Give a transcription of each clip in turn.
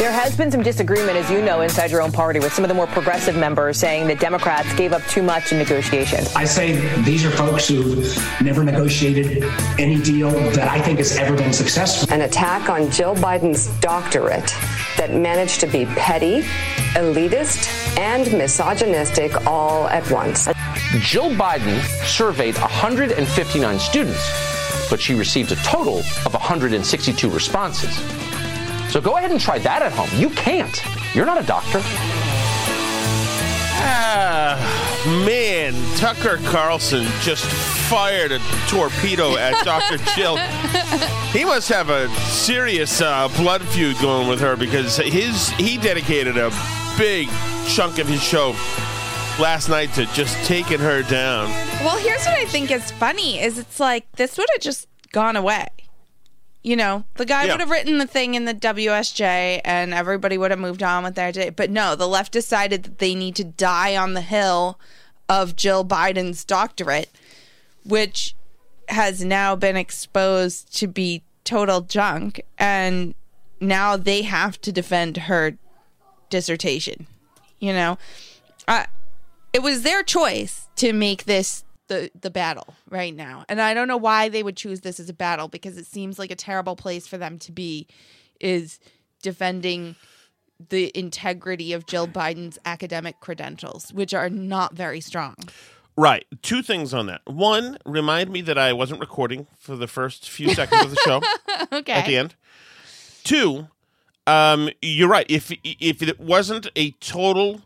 There has been some disagreement, as you know, inside your own party with some of the more progressive members saying that Democrats gave up too much in negotiations. I say these are folks who never negotiated any deal that I think has ever been successful. An attack on Jill Biden's doctorate that managed to be petty, elitist, and misogynistic all at once. Jill Biden surveyed 159 students, but she received a total of 162 responses. So go ahead and try that at home. You can't. You're not a doctor. Ah, man, Tucker Carlson just fired a torpedo at Dr. Jill. He must have a serious uh, blood feud going with her because his he dedicated a big chunk of his show last night to just taking her down. Well, here's what I think is funny is it's like this would have just gone away. You know, the guy Yeah. would have written the thing in the WSJ and everybody would have moved on with their day. But no, the left decided that they need to die on the hill of Jill Biden's doctorate, which has now been exposed to be total junk. And now they have to defend her dissertation. You know, uh, it was their choice to make this the the battle right now, and I don't know why they would choose this as a battle because it seems like a terrible place for them to be. Is defending the integrity of Jill Biden's academic credentials, which are not very strong. Right. Two things on that. One, remind me that I wasn't recording for the first few seconds of the show okay. at the end. Two, um, you're right. If if it wasn't a total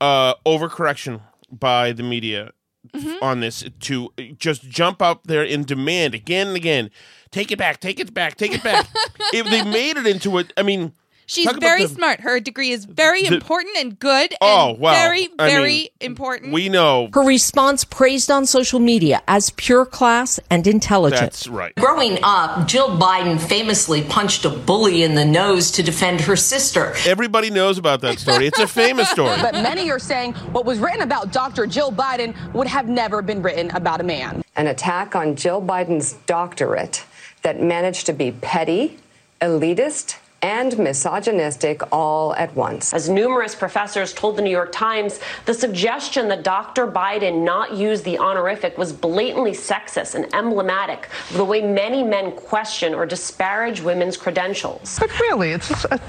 uh, overcorrection by the media Mm-hmm. on this to just jump up there in demand again and again, take it back, take it back, take it back. if they made it into a, I mean, She's talk about very the- smart. Her degree is very the- important and good. Oh, and wow. Very, I very mean, important. We know Her response praised on social media as pure class and intelligence. that's right. Growing up, Jill Biden famously punched a bully in the nose to defend her sister. Everybody knows about that story. It's a famous story. But many are saying what was written about Dr. Jill Biden would have never been written about a man. An attack on Jill Biden's doctorate that managed to be petty, elitist, and misogynistic all at once. As numerous professors told the New York Times, the suggestion that Dr. Biden not use the honorific was blatantly sexist and emblematic of the way many men question or disparage women's credentials. But really, it's just. A,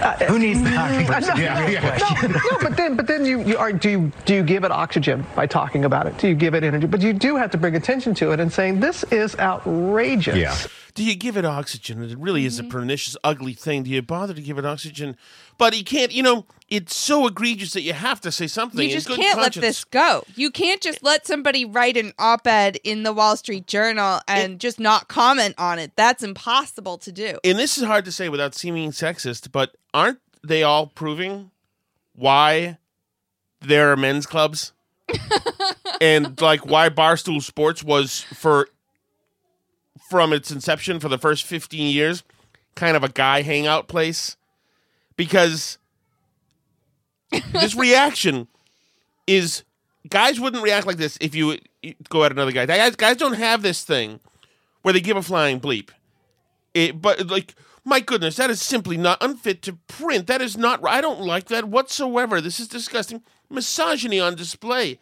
uh, Who needs the honorific? no, Yeah, yeah. no, no, but then, but then you, you are, do you do you give it oxygen by talking about it? Do you give it energy? But you do have to bring attention to it and saying this is outrageous. Yeah. Do you give it oxygen? It really is a Mm-hmm. pernicious, ugly thing. Do you bother to give it oxygen? But you can't. You know, it's so egregious that you have to say something. You in just good can't conscience. let this go. You can't just let somebody write an op ed in the Wall Street Journal and just not comment on it. That's impossible to do. and this is hard to say without seeming sexist, but aren't they all proving why there are men's clubs? and like why Barstool Sports was for from its inception for the first 15 years kind of a guy hangout place because this reaction is guys wouldn't react like this if you go at another guy. Guys, guys don't have this thing where they give a flying bleep. It, but like, my goodness, that is simply not unfit to print. That is not. I don't like that whatsoever. This is disgusting. Misogyny on display.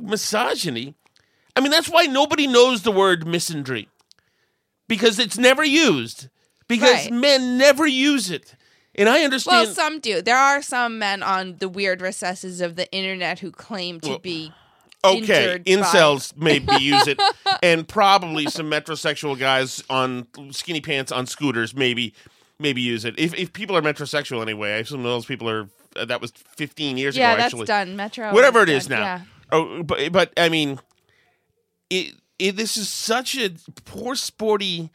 Misogyny. I mean, that's why nobody knows the word misandry because it's never used. Because Right. men never use it, and I understand. Well, some do. There are some men on the weird recesses of the internet who claim to Well, be Okay, injured by- incels maybe use it, and probably some metrosexual guys on skinny pants on scooters maybe maybe use it. If if people are metrosexual anyway, I assume those people are. Uh, that was 15 years Yeah, ago. that's actually, done. Metro whatever is it is done, now. yeah. Oh, but but I mean, it, it this is such a poor sporty.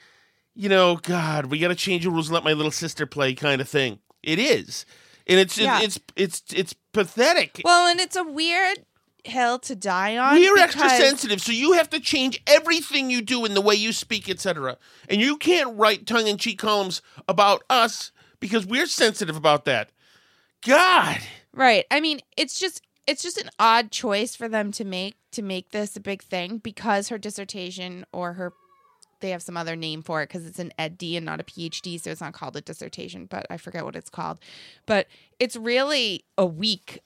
You know, God, we got to change the rules and let my little sister play kind of thing. It is, and it's Yeah. it's it's it's pathetic. Well, and it's a weird hill to die on. We're extra sensitive, so you have to change everything you do in the way you speak, etc. And you can't write tongue in cheek columns about us because we're sensitive about that. God, Right. I mean, it's just it's just an odd choice for them to make to make this a big thing because her dissertation or her they have some other name for it because it's an EdD and not a PhD, so it's not called a dissertation, but I forget what it's called. But it's really a weak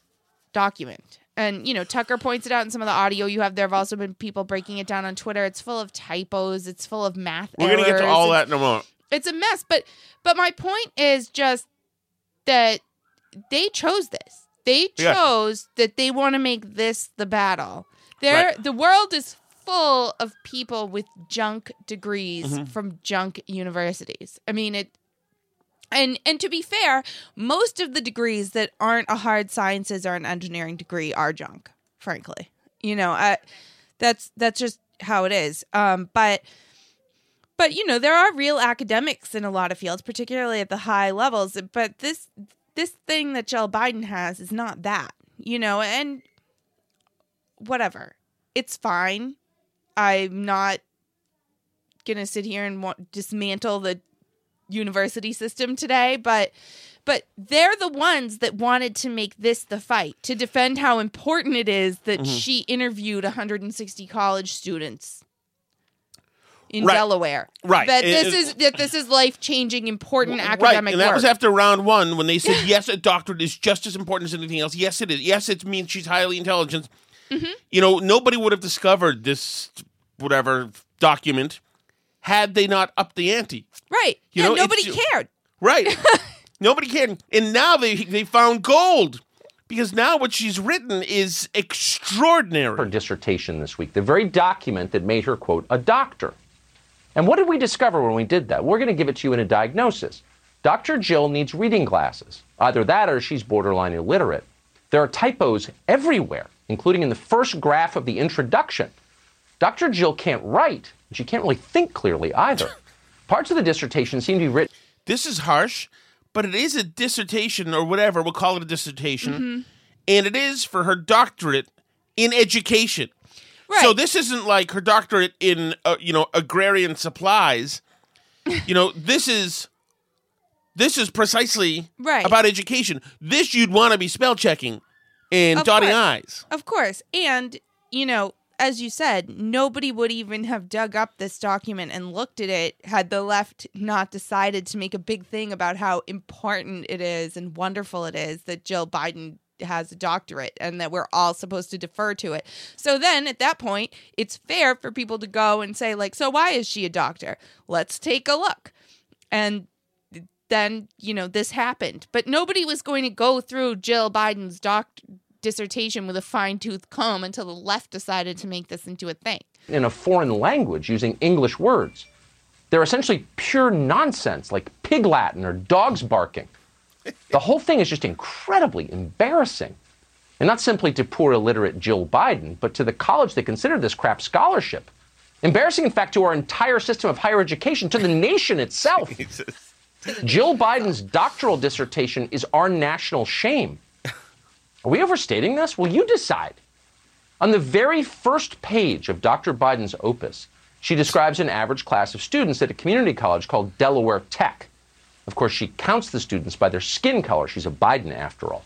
document. And you know, Tucker points it out in some of the audio you have. There have also been people breaking it down on Twitter. It's full of typos. It's full of math. we're gonna get to all It's- that in a moment. it's a mess but but my point is just that they chose this they Yeah. chose that they want to make this the battle there Right. the world is full of people with junk degrees Mhm. from junk universities i mean it and and to be fair most of the degrees that aren't a hard sciences or an engineering degree are junk frankly you know I, that's that's just how it is um but but you know there are real academics in a lot of fields particularly at the high levels but this this thing that Jill Biden has is not that you know and whatever. It's fine. I'm not gonna sit here and want, dismantle the university system today but but they're the ones that wanted to make this the fight to defend how important it is that Mhm. she interviewed 160 college students in Right. Delaware. Right. That It- this it- is that this is life changing, important right, academic and that was after round one when they said yes, a doctorate is just as important as anything else. Yes, it is. Yes, it means she's highly intelligent. Mhm. You know, nobody would have discovered this whatever document had they not upped the ante. right. You yeah, know, nobody cared. Right. Nobody cared. And now they they found gold. Because now what she's written is extraordinary. Her dissertation this week, the very document that made her, quote, a doctor. And what did we discover when we did that? We're going to give it to you in a diagnosis. Dr. Jill needs reading glasses. Either that or she's borderline illiterate. There are typos everywhere, including in the first graph of the introduction. Dr. Jill can't write, and she can't really think clearly either. Parts of the dissertation seem to be written. This is harsh, but it is a dissertation or whatever. We'll call it a dissertation. Mm-hmm. And it is for her doctorate in education. So this isn't like her doctorate in, uh, you know, agrarian supplies. you know, this is this is precisely Right. about education. This you'd want to be spell checking and Of dotting course. I's. Of course. And, you know, as you said, nobody would even have dug up this document and looked at it had the left not decided to make a big thing about how important it is and wonderful it is that Jill Biden has a doctorate and that we're all supposed to defer to it. So then at that point, it's fair for people to go and say like, "So why is she a doctor? Let's take a look." And then, you know, this happened. But nobody was going to go through Jill Biden's doc- dissertation with a fine tooth comb until the left decided to make this into a thing. in a foreign language using English words. They're essentially pure nonsense, like pig Latin or dogs barking. The whole thing is just incredibly embarrassing. And not simply to poor illiterate Jill Biden, but to the college that considered this crap scholarship. Embarrassing, in fact, to our entire system of higher education, to the nation itself. Jill Biden's doctoral dissertation is our national shame. Are we overstating this? Well, you decide. On the very first page of Dr. Biden's opus, she describes an average class of students at a community college called Delaware Tech. Of course, she counts the students by their skin color. She's a Biden, after all.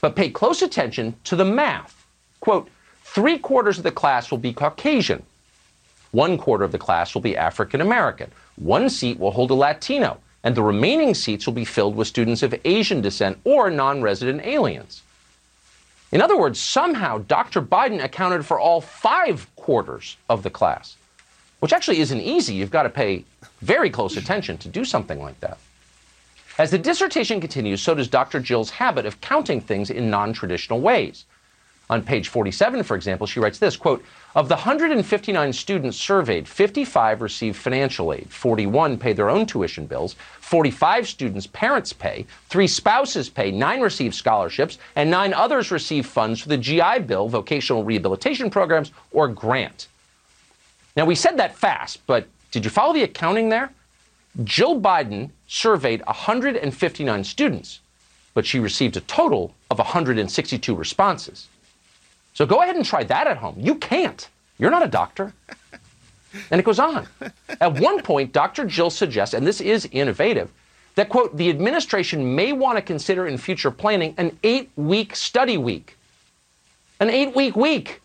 But pay close attention to the math. Quote, three quarters of the class will be Caucasian. One quarter of the class will be African American. One seat will hold a Latino. And the remaining seats will be filled with students of Asian descent or non resident aliens. In other words, somehow Dr. Biden accounted for all five quarters of the class, which actually isn't easy. You've got to pay very close attention to do something like that. As the dissertation continues, so does Dr. Jill's habit of counting things in non traditional ways. On page 47, for example, she writes this quote, Of the 159 students surveyed, 55 received financial aid, 41 pay their own tuition bills, 45 students' parents pay, three spouses pay, nine receive scholarships, and nine others receive funds for the GI Bill, vocational rehabilitation programs, or grant. Now, we said that fast, but did you follow the accounting there? Jill Biden surveyed 159 students, but she received a total of 162 responses. So go ahead and try that at home. You can't. You're not a doctor. And it goes on. At one point, Dr. Jill suggests, and this is innovative, that, quote, the administration may want to consider in future planning an eight week study week. An eight week week.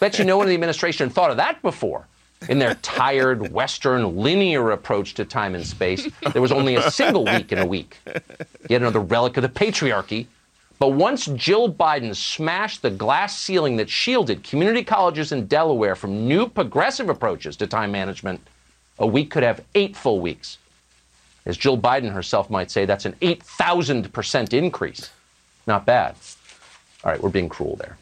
Bet you no one in the administration thought of that before. In their tired, Western, linear approach to time and space, there was only a single week in a week. Yet another relic of the patriarchy but once Jill Biden smashed the glass ceiling that shielded community colleges in Delaware from new progressive approaches to time management, a week could have eight full weeks. As Jill Biden herself might say, that's an 8,000% increase. Not bad. All right, we're being cruel there.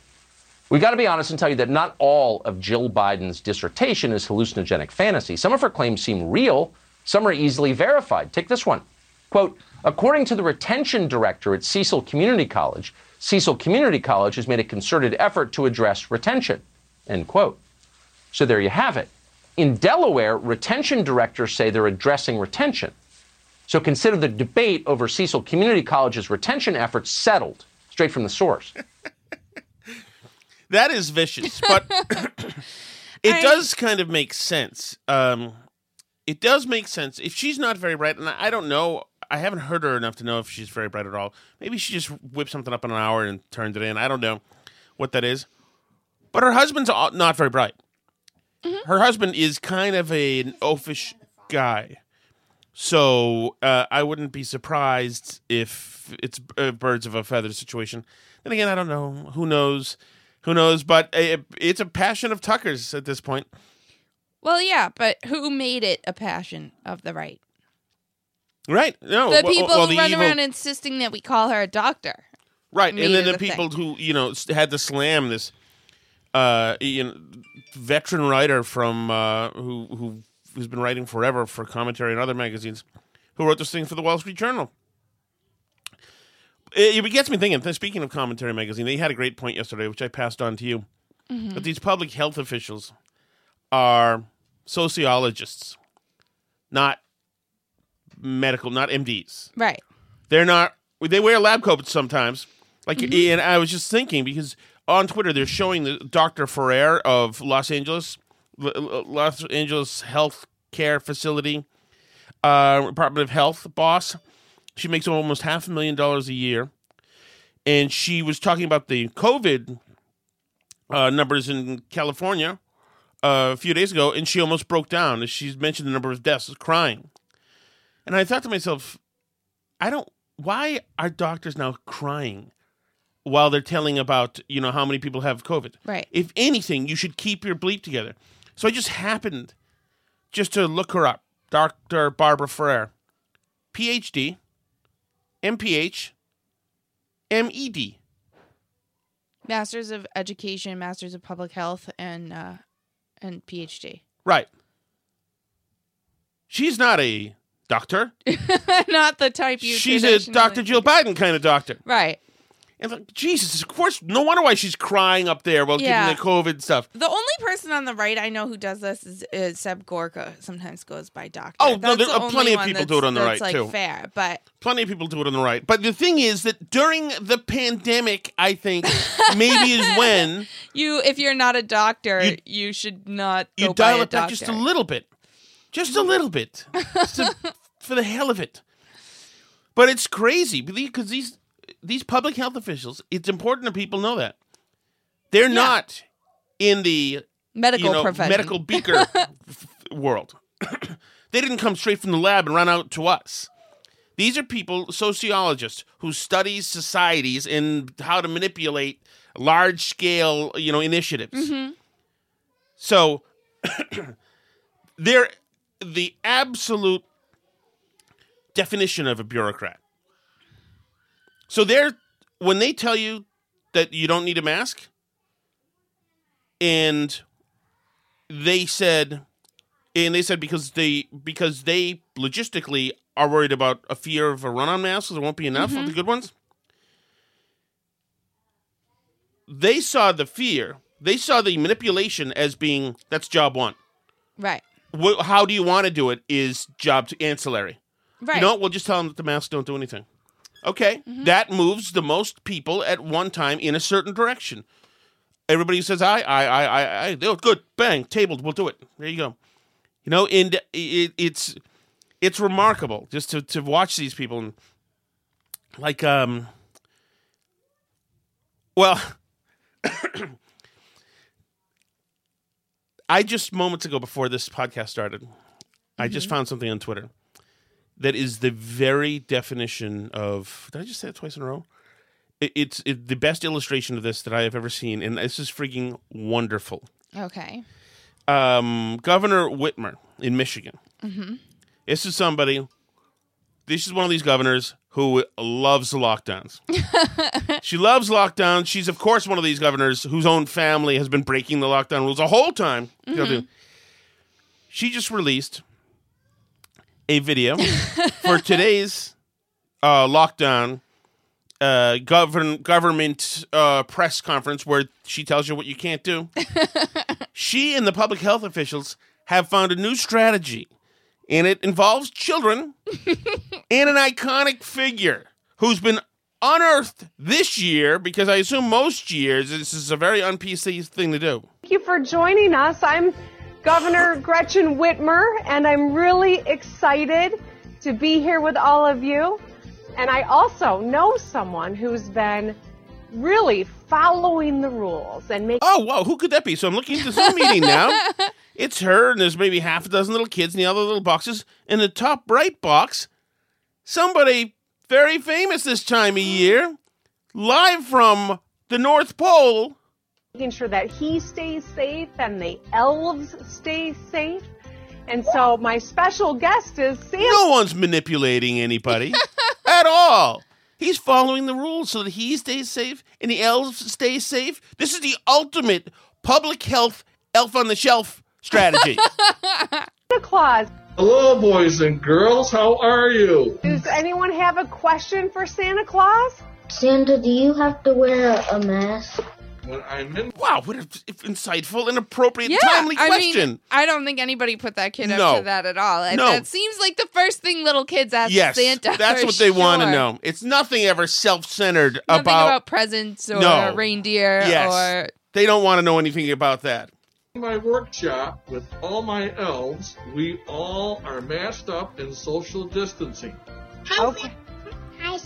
We got to be honest and tell you that not all of Jill Biden's dissertation is hallucinogenic fantasy. Some of her claims seem real, some are easily verified. Take this one. Quote, According to the retention director at Cecil Community College, Cecil Community College has made a concerted effort to address retention. End quote. So there you have it. In Delaware, retention directors say they're addressing retention. So consider the debate over Cecil Community College's retention efforts settled, straight from the source. That is vicious, but it I... does kind of make sense. Um, it does make sense. If she's not very bright, and I don't know I haven't heard her enough to know if she's very bright at all. Maybe she just whipped something up in an hour and turned it in. I don't know what that is. But her husband's not very bright. Mm-hmm. Her husband is kind of a, an oafish guy. So uh, I wouldn't be surprised if it's a birds of a feather situation. Then again, I don't know. Who knows? Who knows? But it, it's a passion of Tucker's at this point. Well, yeah, but who made it a passion of the right? Right. No. The people well, who run evil... around insisting that we call her a doctor. Right, and then the, the people thing. who you know had to slam this, uh, you know, veteran writer from uh, who who who's been writing forever for commentary and other magazines, who wrote this thing for the Wall Street Journal. It, it gets me thinking. Speaking of commentary magazine, they had a great point yesterday, which I passed on to you. Mm-hmm. That these public health officials are sociologists, not medical, not MDs. Right. They're not. They wear lab coats sometimes. Like, mm-hmm. and I was just thinking because on Twitter they're showing the Dr. Ferrer of Los Angeles, Los Angeles Health Care Facility, uh, Department of Health boss. She makes almost half a million dollars a year, and she was talking about the COVID uh, numbers in California uh, a few days ago, and she almost broke down as she mentioned the number of deaths, crying. And I thought to myself, I don't. Why are doctors now crying while they're telling about you know how many people have COVID? Right. If anything, you should keep your bleep together. So I just happened just to look her up, Dr. Barbara Ferrer, PhD, MPH, MED. Masters of Education, Masters of Public Health, and uh, and PhD. Right. She's not a doctor. Not the type you. She's a Dr. Jill Biden kind of doctor. Right. And like, Jesus, of course, no wonder why she's crying up there while Yeah. giving the COVID stuff. The only person on the right I know who does this is, is Seb Gorka. Sometimes goes by doctor. Oh, no, That's there the are only plenty of people do it on the that's, right, like, too. Fair, but Plenty of people do it on the right. But the thing is that during the pandemic, I think maybe is when you, if you're not a doctor, You- you, should not you dial a it back just a little bit. Just a mm-hmm. little bit. To- for the hell of it. But it's crazy because these these public health officials, it's important that people know that. They're not in the Medical you know, profession. medical beaker world. they didn't come straight from the lab and run out to us. These are people, sociologists, who study societies and how to manipulate large scale, you know, initiatives. Mhm. So they're the absolute definition of a bureaucrat. So they're when they tell you that you don't need a mask, and they said, and they said because they because they logistically are worried about a fear of a run on masks, there won't be enough of the mm-hmm. good ones. They saw the fear. They saw the manipulation as being that's job one. Right. How do you want to do it is job ancillary. Right. You know what? We'll just tell them that the masks don't do anything. Okay, that moves the most people at one time in a certain direction. Everybody says, "I, I, I, I, I it. Good, bang, tabled. We'll do it." There you go. You know, and it, it's it's remarkable just to to watch these people and like um. Well, I just moments ago before this podcast started, I just found something on Twitter that is the very definition of. Did I just say it twice in a row? It, it's it, the best illustration of this that I have ever seen, and this is freaking wonderful. Okay. Um, Governor Whitmer in Michigan. Mm-hmm. This is somebody. This is one of these governors who loves lockdowns. she loves lockdowns. She's of course one of these governors whose own family has been breaking the lockdown rules the whole time. Mhm. She just released a video for today's uh, lockdown uh, govern government uh, press conference where she tells you what you can't do. she and the public health officials have found a new strategy, and it involves children and an iconic figure who's been unearthed this year because I assume most years this is a very un PC thing to do. Thank you for joining us. I'm Governor Gretchen Whitmer, and I'm really excited to be here with all of you. And I also know someone who's been really following the rules and making. Oh, wow, who could that be? So I'm looking at the Zoom meeting now. It's her, and there's maybe half a dozen little kids in the other little boxes. In the top right box, somebody very famous this time of year, live from the North Pole. Making sure that he stays safe and the elves stay safe. And so my special guest is Santa. No one's manipulating anybody at all. He's following the rules so that he stays safe and the elves stay safe. This is the ultimate public health elf on the shelf strategy. Santa Claus. Hello, boys and girls. How are you? Does anyone have a question for Santa Claus? Santa, do you have to wear a mask? When I'm in. Wow, what an insightful and appropriate, Yeah, timely I question. mean, I don't think anybody put that kid No. to that at all. And No. That seems like the first thing little kids ask yes, Santa. that's for what they want to know. It's nothing ever self-centered Nothing about, about, presents or No. reindeer Yes, or they don't want to know anything about that. In my workshop with all my elves, we all are masked up in social distancing. Okay. Hi,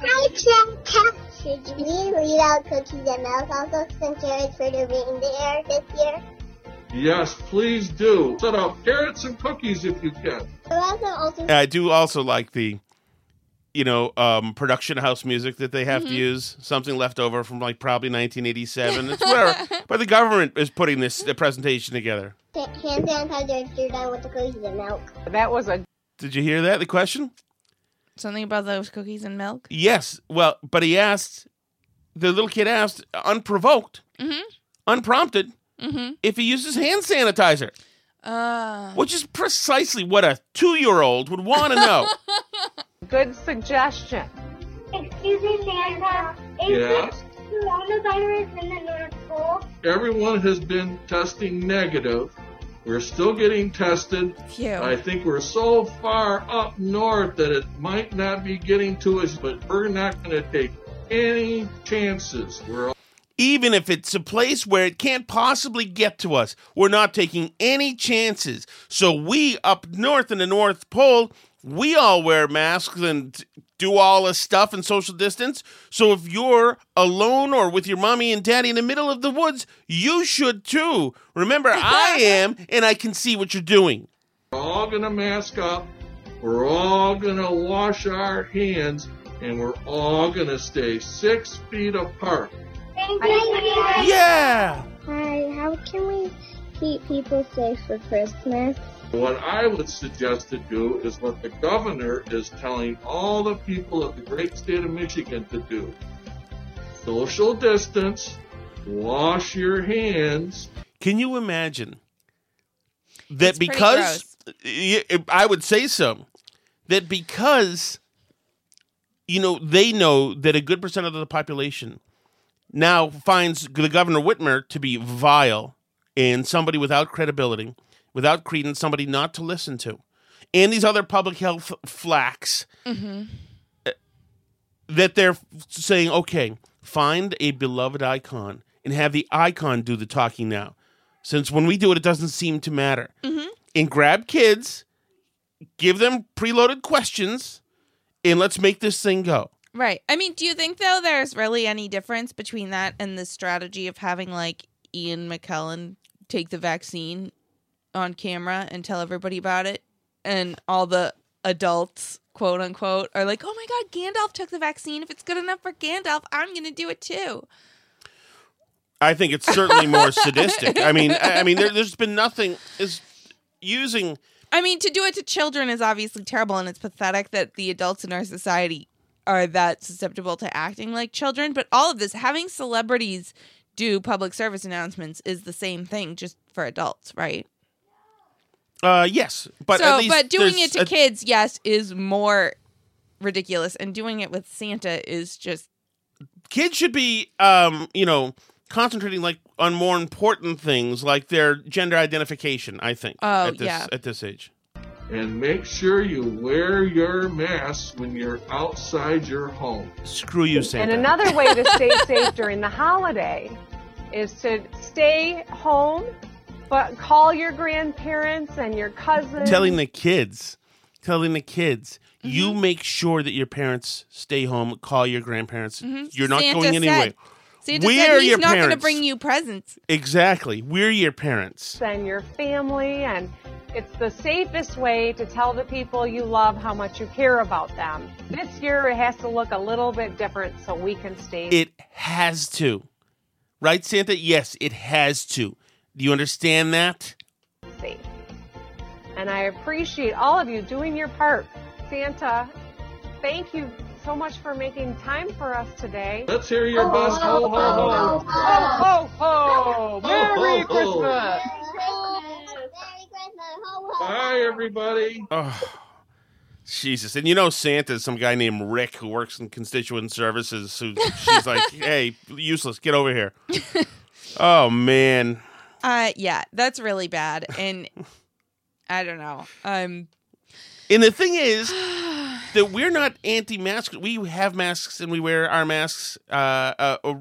Santa. Hi, Santa. Should we read out cookies and milk also some carrots for the reindeer this year? Yes, please do. Set up carrots and cookies if you can. Also also I do also like the, you know, um, production house music that they have to use. Something left over from like probably 1987. It's whatever. but the government is putting this uh, presentation together. hand sanitizer if you're with the cookies and milk. That was a Did you hear that? The question? Something about those cookies and milk. Yes. Well, but he asked, the little kid asked, unprovoked, Mm-hmm. unprompted, Mm-hmm. if he uses hand sanitizer. Uh, which is precisely what a two-year-old would want to know. Good suggestion. Excuse me, Santa. Is Yes? the coronavirus in the North Pole? Everyone has been testing negative. We're still getting tested. Phew. I think we're so far up north that it might not be getting to us, but we're not going to take any chances. We're Even if it's a place where it can't possibly get to us, we're not taking any chances. So we up north in the North Pole, we all wear masks and do all this stuff and social distance. So if you're alone or with your mommy and daddy in the middle of the woods, you should too. Remember, I am, and I can see what you're doing. We're all going to mask up. We're all going to wash our hands, and we're all going to stay six feet apart. Thank you. Yeah. Hi, how can we keep people safe for Christmas? What I would suggest to do is what the governor is telling all the people of the great state of Michigan to do. Social distance, wash your hands. Can you imagine that It's pretty because I would say so that because you know they know that a good percent of the population now finds the governor Whitmer to be vile and somebody without credibility, without credence, somebody not to listen to, and these other public health flacks Mm-hmm. that they're saying, okay, find a beloved icon and have the icon do the talking now. Since when we do it, it doesn't seem to matter. Mm-hmm. And grab kids, give them preloaded questions, and let's make this thing go. Right. I mean, do you think though there's really any difference between that and the strategy of having like Ian McKellen take the vaccine on camera and tell everybody about it and all the adults quote unquote are like, "Oh my god, Gandalf took the vaccine. If it's good enough for Gandalf, I'm going to do it too." I think it's certainly more sadistic. I mean, I, I mean, there, there's been nothing is using. I mean, to do it to children is obviously terrible and it's pathetic that the adults in our society are that susceptible to acting like children, but all of this having celebrities do public service announcements is the same thing just for adults, right? Uh, yes, but so, at least but doing it to a- kids, yes, is more ridiculous, and doing it with Santa is just kids should be, um, you know, concentrating like on more important things like their gender identification. I think. Oh, at this, yeah. At this age. And make sure you wear your mask when you're outside your home. Screw you, Santa. And another way to stay safe during the holiday is to stay home, but call your grandparents and your cousins. telling the kids, telling the kids, you Mm-hmm. make sure that your parents stay home. Call your grandparents. Mhm. You're not Santa going anywhere. Santa We're said he's your not going to bring you presents. Exactly. We're your parents. and your family and it's the safest way to tell the people you love how much you care about them. This year it has to look a little bit different so we can stay It has to. Right, Santa? Yes, it has to. Do you understand that? safe. And I appreciate all of you doing your part. Santa, thank you so much for making time for us today. Let's hear your oh, best ho ho ho. Ho, ho, ho! Merry Ho, ho, ho. Christmas! Bye, everybody. Oh, Jesus. And you know, Santa's some guy named Rick who works in constituent services. Who she's like, hey, useless, get over here. oh, man. Uh, yeah, that's really bad, and I don't know. Um, And the thing is that we're not anti-mask. We have masks and we wear our masks. Uh, uh, uh,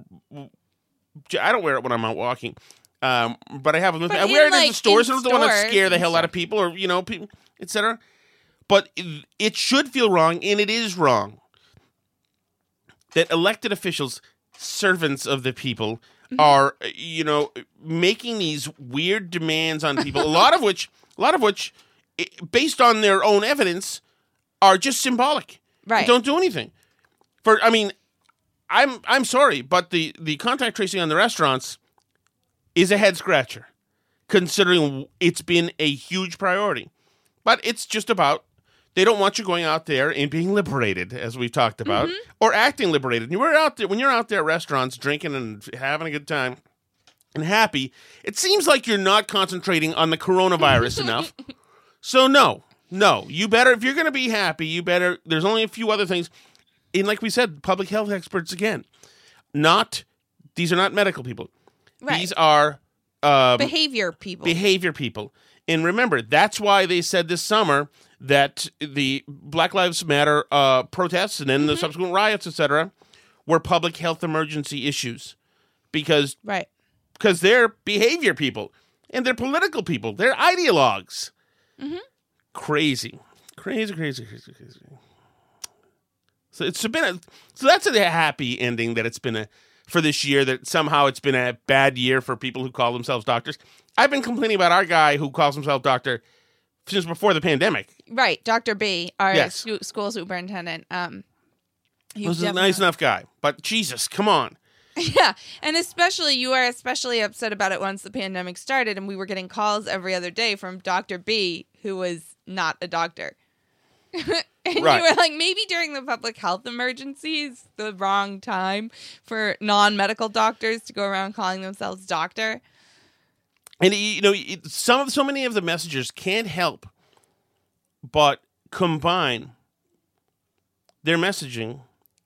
I don't wear it when I'm out walking, um, but I have them. with me. But I wear in, it in the stores. in I don't want to scare the hell out of people, or you know, people, etc. But it, it should feel wrong, and it is wrong that elected officials, servants of the people. Are uh, you know making these weird demands on people. a lot of which, a lot of which, based on their own evidence, are just symbolic. Right. Don't do anything. For I mean, I'm I'm sorry, but the the contact tracing on the restaurants is a head scratcher, considering it's been a huge priority. But it's just about they don't want you going out there and being liberated, as we've talked about, Mm-hmm. or acting liberated. You're out there when you're out there at restaurants drinking and having a good time. and happy, it seems like you're not concentrating on the coronavirus enough. So no, no, you better if you're going to be happy, you better. There's only a few other things, and like we said, public health experts again, not these are not medical people. Right. These are um, Behavior people. behavior people. And remember, that's why they said this summer that the Black Lives Matter uh, protests and then the subsequent riots, etc., were public health emergency issues because right. because they're behavior people and they're political people. They're ideologues. Mm-hmm. Crazy, crazy, crazy, crazy, crazy. So it's been a so that's a happy ending that it's been a for this year that somehow it's been a bad year for people who call themselves doctors. I've been complaining about our guy who calls himself doctor since before the pandemic. Right. Dr. B, our Yes. scu- school superintendent. Um, He was a nice enough guy, but Jesus, come on. Yeah, and especially you were especially upset about it once the pandemic started, and we were getting calls every other day from Doctor B, who was not a doctor. and Right. you were like, maybe during the public health emergencies, the wrong time for non-medical doctors to go around calling themselves doctor. And you know, it- some of so many of the messengers can't help but combine their messaging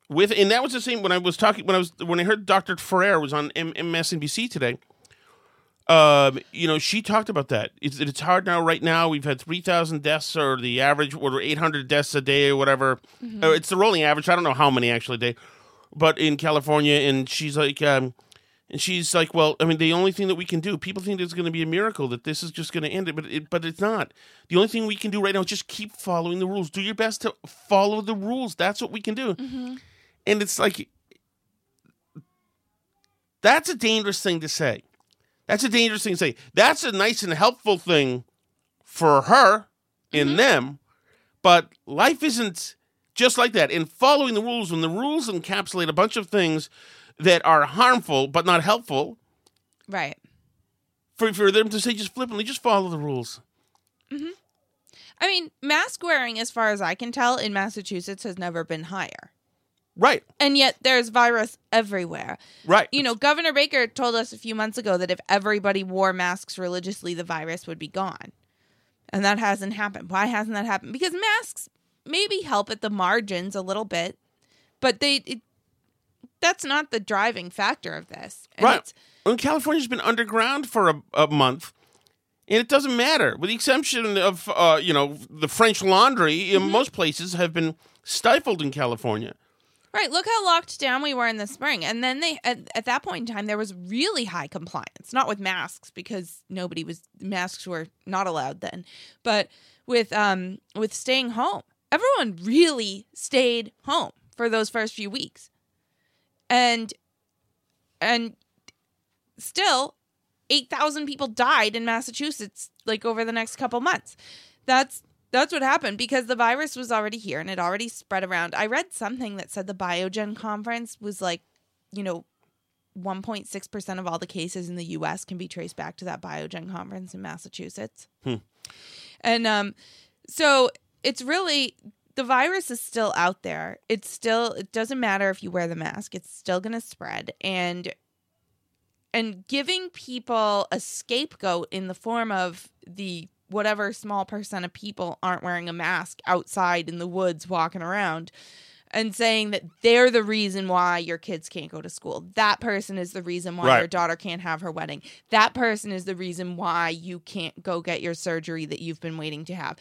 with, and that was the same when I was talking when I was when I heard Dr. Ferrer was on M- MSNBC today. Um, you know, she talked about that. It's it's hard now. Right now, we've had three thousand deaths, or the average, or eight hundred deaths a day, or whatever. Mhm. Uh, it's the rolling average. I don't know how many actually a day, but in California, and she's like, um, and she's like, well, I mean, the only thing that we can do, people think it's going to be a miracle that this is just going to end it, but it, but it's not. The only thing we can do right now is just keep following the rules. Do your best to follow the rules. That's what we can do. Mm-hmm. And it's like, that's a dangerous thing to say. That's a dangerous thing to say. That's a nice and helpful thing for her and mm-hmm. them, but life isn't just like that. And following the rules, when the rules encapsulate a bunch of things that are harmful but not helpful, Right. for, for them to say just flippantly, just follow the rules. hmm I mean, mask wearing, as far as I can tell, in Massachusetts has never been higher. Right, And yet there's virus everywhere. right. You know, Governor Baker told us a few months ago that if everybody wore masks religiously, the virus would be gone. And that hasn't happened. Why hasn't that happened? Because masks maybe help at the margins a little bit, but they it, that's not the driving factor of this. And right. And California's been underground for a, a month, and it doesn't matter. With the exception of, uh, you know, the French Laundry, in most places have been stifled in California. Right. Look how locked down we were in the spring. And then they at, at that point in time there was really high compliance. Not with masks because nobody was masks were not allowed then. But with um with staying home. Everyone really stayed home for those first few weeks. And and still 8,000 people died in Massachusetts like over the next couple months. That's that's what happened because the virus was already here and it already spread around. I read something that said the Biogen conference was like, you know, 1.6% of all the cases in the US can be traced back to that Biogen conference in Massachusetts. Hmm. And um so it's really the virus is still out there. It's still it doesn't matter if you wear the mask. It's still going to spread and and giving people a scapegoat in the form of the whatever small percent of people aren't wearing a mask outside in the woods walking around and saying that they're the reason why your kids can't go to school. That person is the reason why Right. your daughter can't have her wedding. That person is the reason why you can't go get your surgery that you've been waiting to have.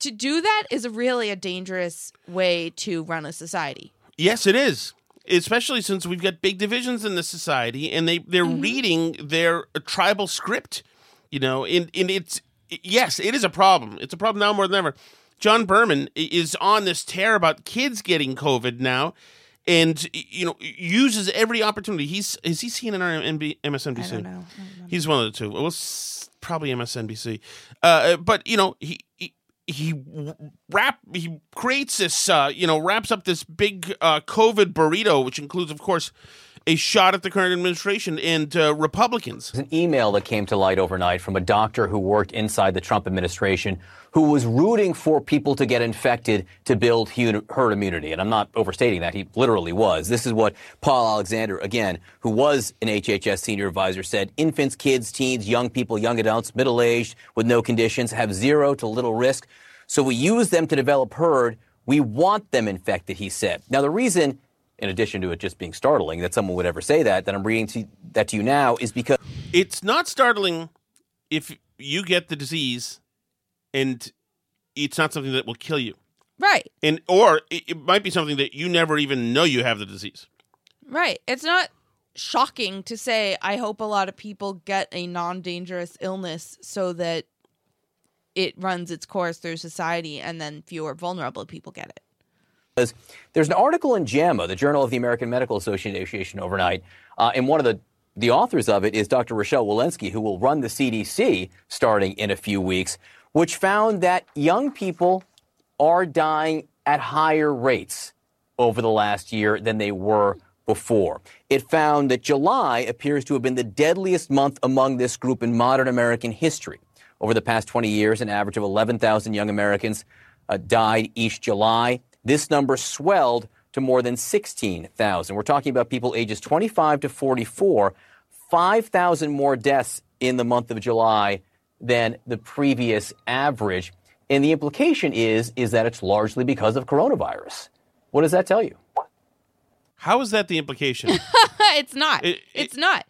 To do that is really a dangerous way to run a society. Yes, it is. Especially since we've got big divisions in the society, and they they're reading their tribal script, you know. And and it's yes, it is a problem. It's a problem now more than ever. John Berman is on this tear about kids getting COVID now, and you know uses every opportunity. He's is he CNN or MSNBC? I don't know. He's one of the two. Well, probably MSNBC. Uh, but you know, he he, he wrap he creates this uh, you know wraps up this big uh, COVID burrito, which includes, of course, a shot at the current administration and uh, Republicans. An email that came to light overnight from a doctor who worked inside the Trump administration who was rooting for people to get infected to build herd immunity. And I'm not overstating that. He literally was. This is what Paul Alexander, again, who was an HHS senior advisor, said. Infants, kids, teens, young people, young adults, middle aged with no conditions have zero to little risk. So we use them to develop herd. We want them infected, he said. Now, the reason in addition to it just being startling that someone would ever say that, that I'm reading to, that to you now is because it's not startling if you get the disease and it's not something that will kill you. Right. And or it, it might be something that you never even know you have the disease. Right. It's not shocking to say I hope a lot of people get a non-dangerous illness so that it runs its course through society and then fewer vulnerable people get it. There's an article in JAMA, the Journal of the American Medical Association, overnight, uh, and one of the the authors of it is Dr. Rochelle Walensky, who will run the CDC starting in a few weeks, which found that young people are dying at higher rates over the last year than they were before. It found that July appears to have been the deadliest month among this group in modern American history. Over the past 20 years, an average of 11,000 young Americans uh, died each July. This number swelled to more than 16,000. We're talking about people ages 25 to 44, 5,000 more deaths in the month of July than the previous average. And the implication is is that it's largely because of coronavirus. What does that tell you? How is that the implication? it's not. It, it, it's not.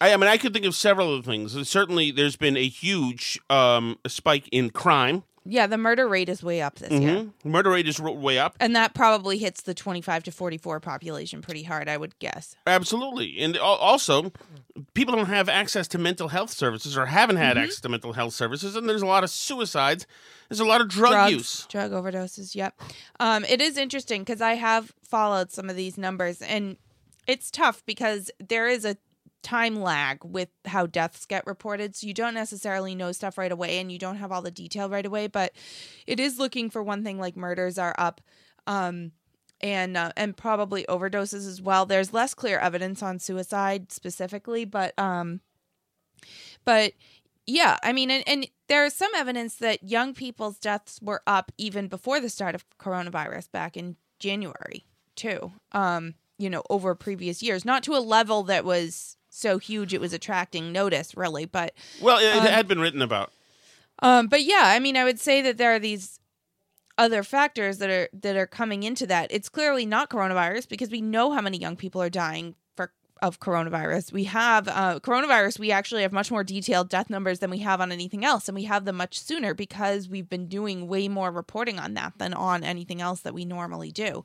I, I, mean, I could think of several other things. Certainly, there's been a huge um, spike in crime. Yeah, the murder rate is way up this mm-hmm. year. Murder rate is way up. And that probably hits the 25 to 44 population pretty hard, I would guess. Absolutely. And also, people don't have access to mental health services or haven't had mm-hmm. access to mental health services. And there's a lot of suicides. There's a lot of drug Drugs, use. Drug overdoses, yep. Um, it is interesting because I have followed some of these numbers and it's tough because there is a time lag with how deaths get reported. So you don't necessarily know stuff right away and you don't have all the detail right away. But it is looking for one thing like murders are up. Um, and uh, and probably overdoses as well. There's less clear evidence on suicide specifically, but um, but yeah, I mean, and, and there is some evidence that young people's deaths were up even before the start of coronavirus back in January too. Um, you know, over previous years, not to a level that was so huge it was attracting notice, really. But well, it, um, had been written about. Um, but yeah, I mean, I would say that there are these other factors that are that are coming into that. It's clearly not coronavirus because we know how many young people are dying for of coronavirus. We have uh, coronavirus. We actually have much more detailed death numbers than we have on anything else, and we have them much sooner because we've been doing way more reporting on that than on anything else that we normally do.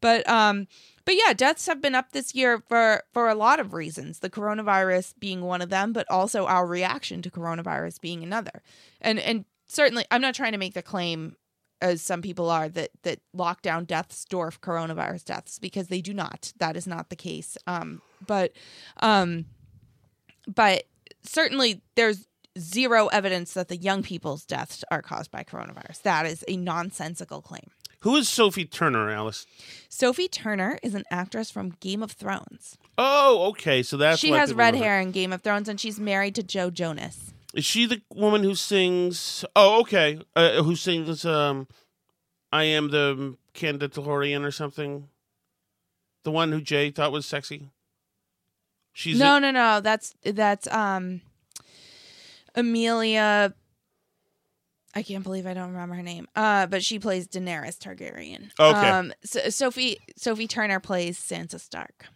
But um, but yeah, deaths have been up this year for for a lot of reasons. The coronavirus being one of them, but also our reaction to coronavirus being another. And and certainly, I'm not trying to make the claim as some people are that that lockdown deaths dwarf coronavirus deaths because they do not. That is not the case. Um, but um, but certainly there's zero evidence that the young people's deaths are caused by coronavirus. That is a nonsensical claim. Who is Sophie Turner, Alice? Sophie Turner is an actress from Game of Thrones. Oh, okay. So that's she has red hair in Game of Thrones, and she's married to Joe Jonas. Is she the woman who sings? Oh, okay. Uh, who sings? Um, I am the Candidatorian or something. The one who Jay thought was sexy. She's no, a- no, no. That's that's um, Amelia. I can't believe I don't remember her name. Uh, but she plays Daenerys Targaryen. Okay. Um, so Sophie Sophie Turner plays Sansa Stark.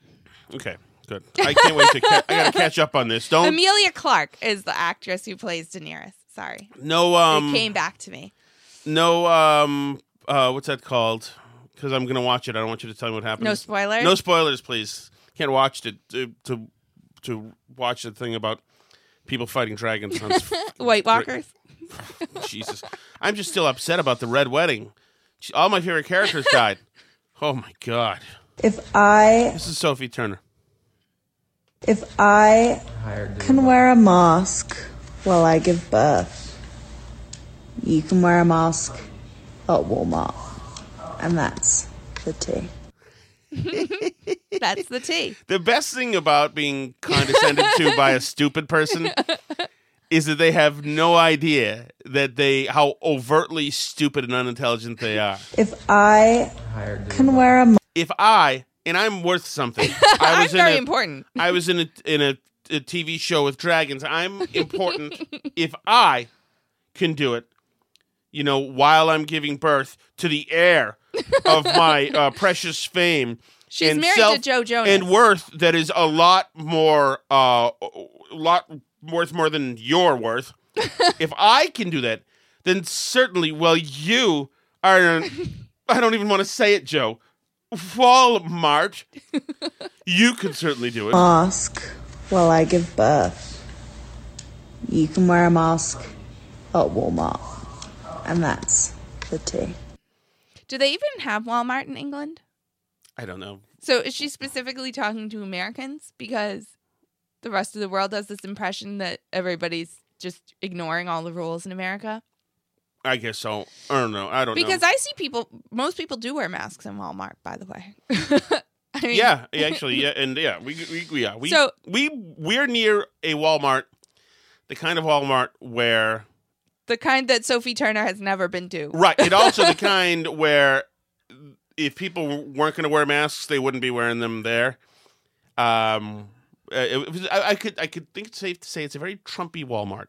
Okay. Good. I can't wait to. Ca- I gotta catch up on this. Don't. Emilia Clarke is the actress who plays Daenerys. Sorry. No. Um. It came back to me. No. Um. Uh. What's that called? Because I'm gonna watch it. I don't want you to tell me what happens. No spoilers. No spoilers, please. Can't watch it to to, to watch the thing about people fighting dragons. White Walkers. Jesus, I'm just still upset about the red wedding. All my favorite characters died. Oh my god. If I This is Sophie Turner. If I can wear a mask while I give birth, you can wear a mask at Walmart. And that's the tea. That's the tea. The best thing about being condescended to by a stupid person is that they have no idea that they how overtly stupid and unintelligent they are. If I can wear a If I and I'm worth something, I I'm was in very a- important. I was in a in a, a TV show with dragons. I'm important. if I can do it, you know, while I'm giving birth to the heir of my uh, precious fame. She's and married to Joe Jonas. and worth that is a lot more, uh, a lot worth more than your worth. if I can do that, then certainly, well, you are. I don't even want to say it, Joe. Walmart. you could certainly do it. mask while I give birth. You can wear a mask at Walmart. And that's the tea. Do they even have Walmart in England? I don't know. So is she specifically talking to Americans because the rest of the world has this impression that everybody's just ignoring all the rules in America? I guess so. I don't know. I don't Because know. I see people, most people do wear masks in Walmart, by the way. I mean, yeah, actually, yeah, and yeah, we, we yeah we So- we we're near a Walmart, the kind of Walmart where the kind that Sophie Turner has never been to. right, and also the kind where if people weren't going to wear masks, they wouldn't be wearing them there. Um, uh, it, was, I, I could I could think it's safe to say it's a very Trumpy Walmart.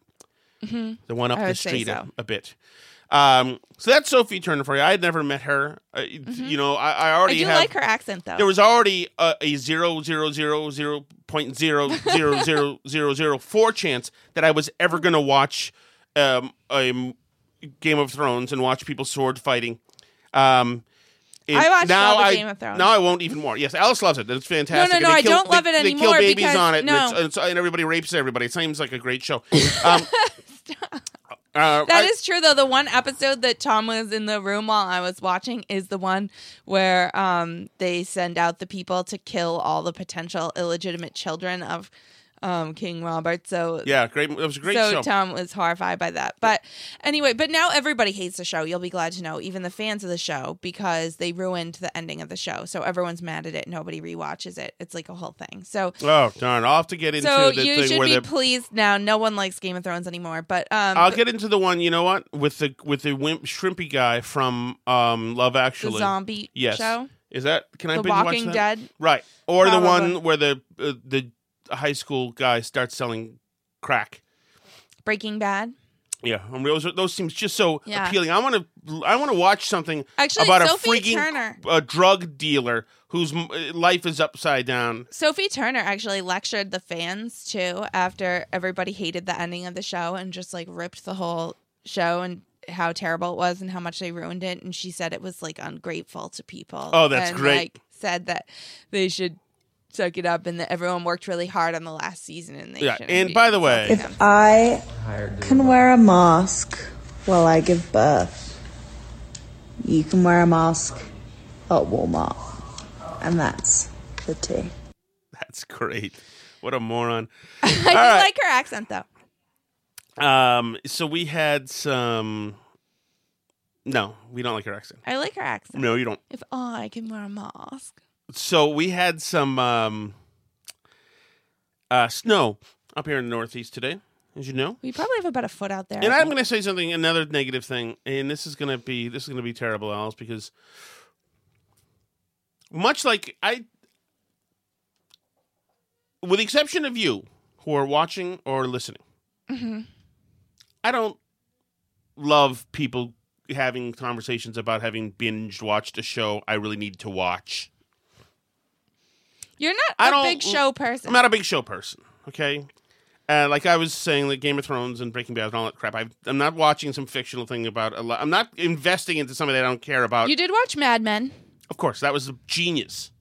Mhm. the one up I the street a, so. a bit. Um, so that's Sophie Turner for you. I had never met her. Uh, You know, I, I Mm-hmm. I already do have. like her accent though. There was already a, a zero zero zero zero point zero zero zero zero zero four chance that I was ever going to watch um, a Game of Thrones and watch people sword fighting. Um, it- I watched now all the I, Game of Thrones. Now I won't even more. Yes, Alice loves it. It's fantastic. No, no, no, I kill- don't love they- it They kill babies because- on it, no. and, it's, and everybody rapes everybody. It seems like a great show. Um, uh, That I- is true though. The one episode that Tom was in the room while I was watching is the one where um they send out the people to kill all the potential illegitimate children of um King Robert. So Yeah, great. It was a great so show. Tom was horrified by that. But anyway, but now everybody hates the show. You'll be glad to know, even the fans of the show, because they ruined the ending of the show. So everyone's mad at it. Nobody rewatches it. It's like a whole thing. So Oh darn! I'll have to get into so the you thing should where be the pleased now. No one likes Game of Thrones anymore. But um, I'll but- get into the one. You know what? With the with the wimp shrimpy guy from um, Love Actually, zombie yes. show? Is that? Can I The binge watch Walking that? Dead? Right, or the one where the uh, the high school guy starts selling crack. Breaking Bad. Yeah, um, those those seems just so Yeah. appealing. I want to I want to watch something Actually, about Sophie a freaking Turner- uh, drug dealer whose m- life is upside down. Sophie Turner actually lectured the fans too after everybody hated the ending of the show and just like ripped the whole show and how terrible it was and how much they ruined it. And she said it was like ungrateful to people. Oh, that's and, great. Like said that they should suck it up and that everyone worked really hard on the last season and they Yeah, and by the way, If I can wear a mask while I give birth, you can wear a mask at Walmart. And that's the tea. that's great. What a moron! I All do right. like her accent though. Um, so we had some. No, we don't like her accent. I like her accent. No, you don't. If I can wear a mask. So we had some um, uh, snow up here in the Northeast today, as you know. We probably have about a foot out there. And I'm going to say something, another negative thing, and this is going to be this is going to be terrible, Alice, because much like I, with the exception of you who are watching or listening, Mhm. I don't love people having conversations about having binge watched a show I really need to watch. You're not I a don't- big show person. I'm not a big show person. Okay. Uh, like I was saying, like Game of Thrones and Breaking Bad and all that crap. i I'm not watching some fictional thing about a lot. I'm not investing into something that I don't care about. You did watch Mad Men. Of course, that was genius.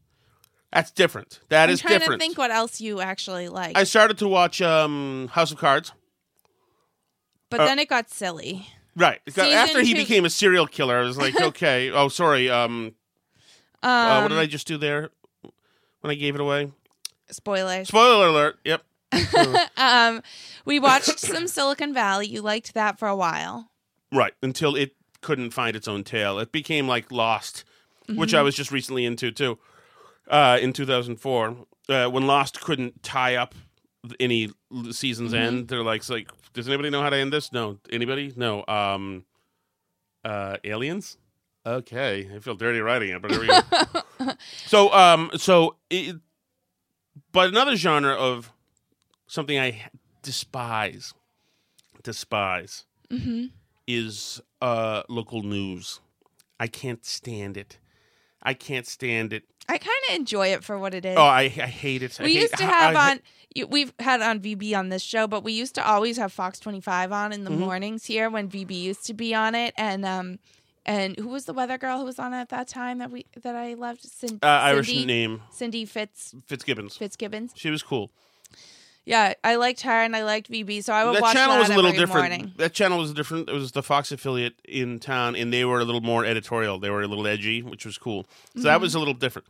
That's different. That I'm is trying different. to think what else you actually like. I started to watch um, House of Cards. but uh, then it got silly. Right. Season After he two- became a serial killer, I was like, okay. oh, sorry. Um, Um, uh, what did I just do there when I gave it away? Spoiler. Spoiler alert. Yep. um, we watched some Silicon Valley. You liked that for a while. Right. Until it couldn't find its own tail. It became like Lost, which I Mhm. was just recently into too. uh, in 2004 uh, when Lost couldn't tie up any season's Mhm. end. They're like, like, does anybody know how to end this? No. Anybody? No. Um, uh, aliens. Okay, I feel dirty writing it, but here we go. so, um, so, it, but another genre of something I despise, despise, Mhm. is uh local news. I can't stand it. I can't stand it. I kind of enjoy it for what it is. Oh, I, I hate it. I we hate- used to have I- on you- we've had on VB on this show, but we used to always have Fox 25 on in the Mhm. mornings here when VB used to be on it and um and who was the weather girl who was on at that time that we that I loved Cin- Uh, Irish Cindy, name. Cindy Fitz Fitzgibbons. Fitzgibbons. She was cool. Yeah, I liked her and I liked VB, so I would that watch channel that channel was a little different. morning. That channel was different. It was the Fox affiliate in town, and they were a little more editorial. They were a little edgy, which was cool. So that Mhm. was a little different.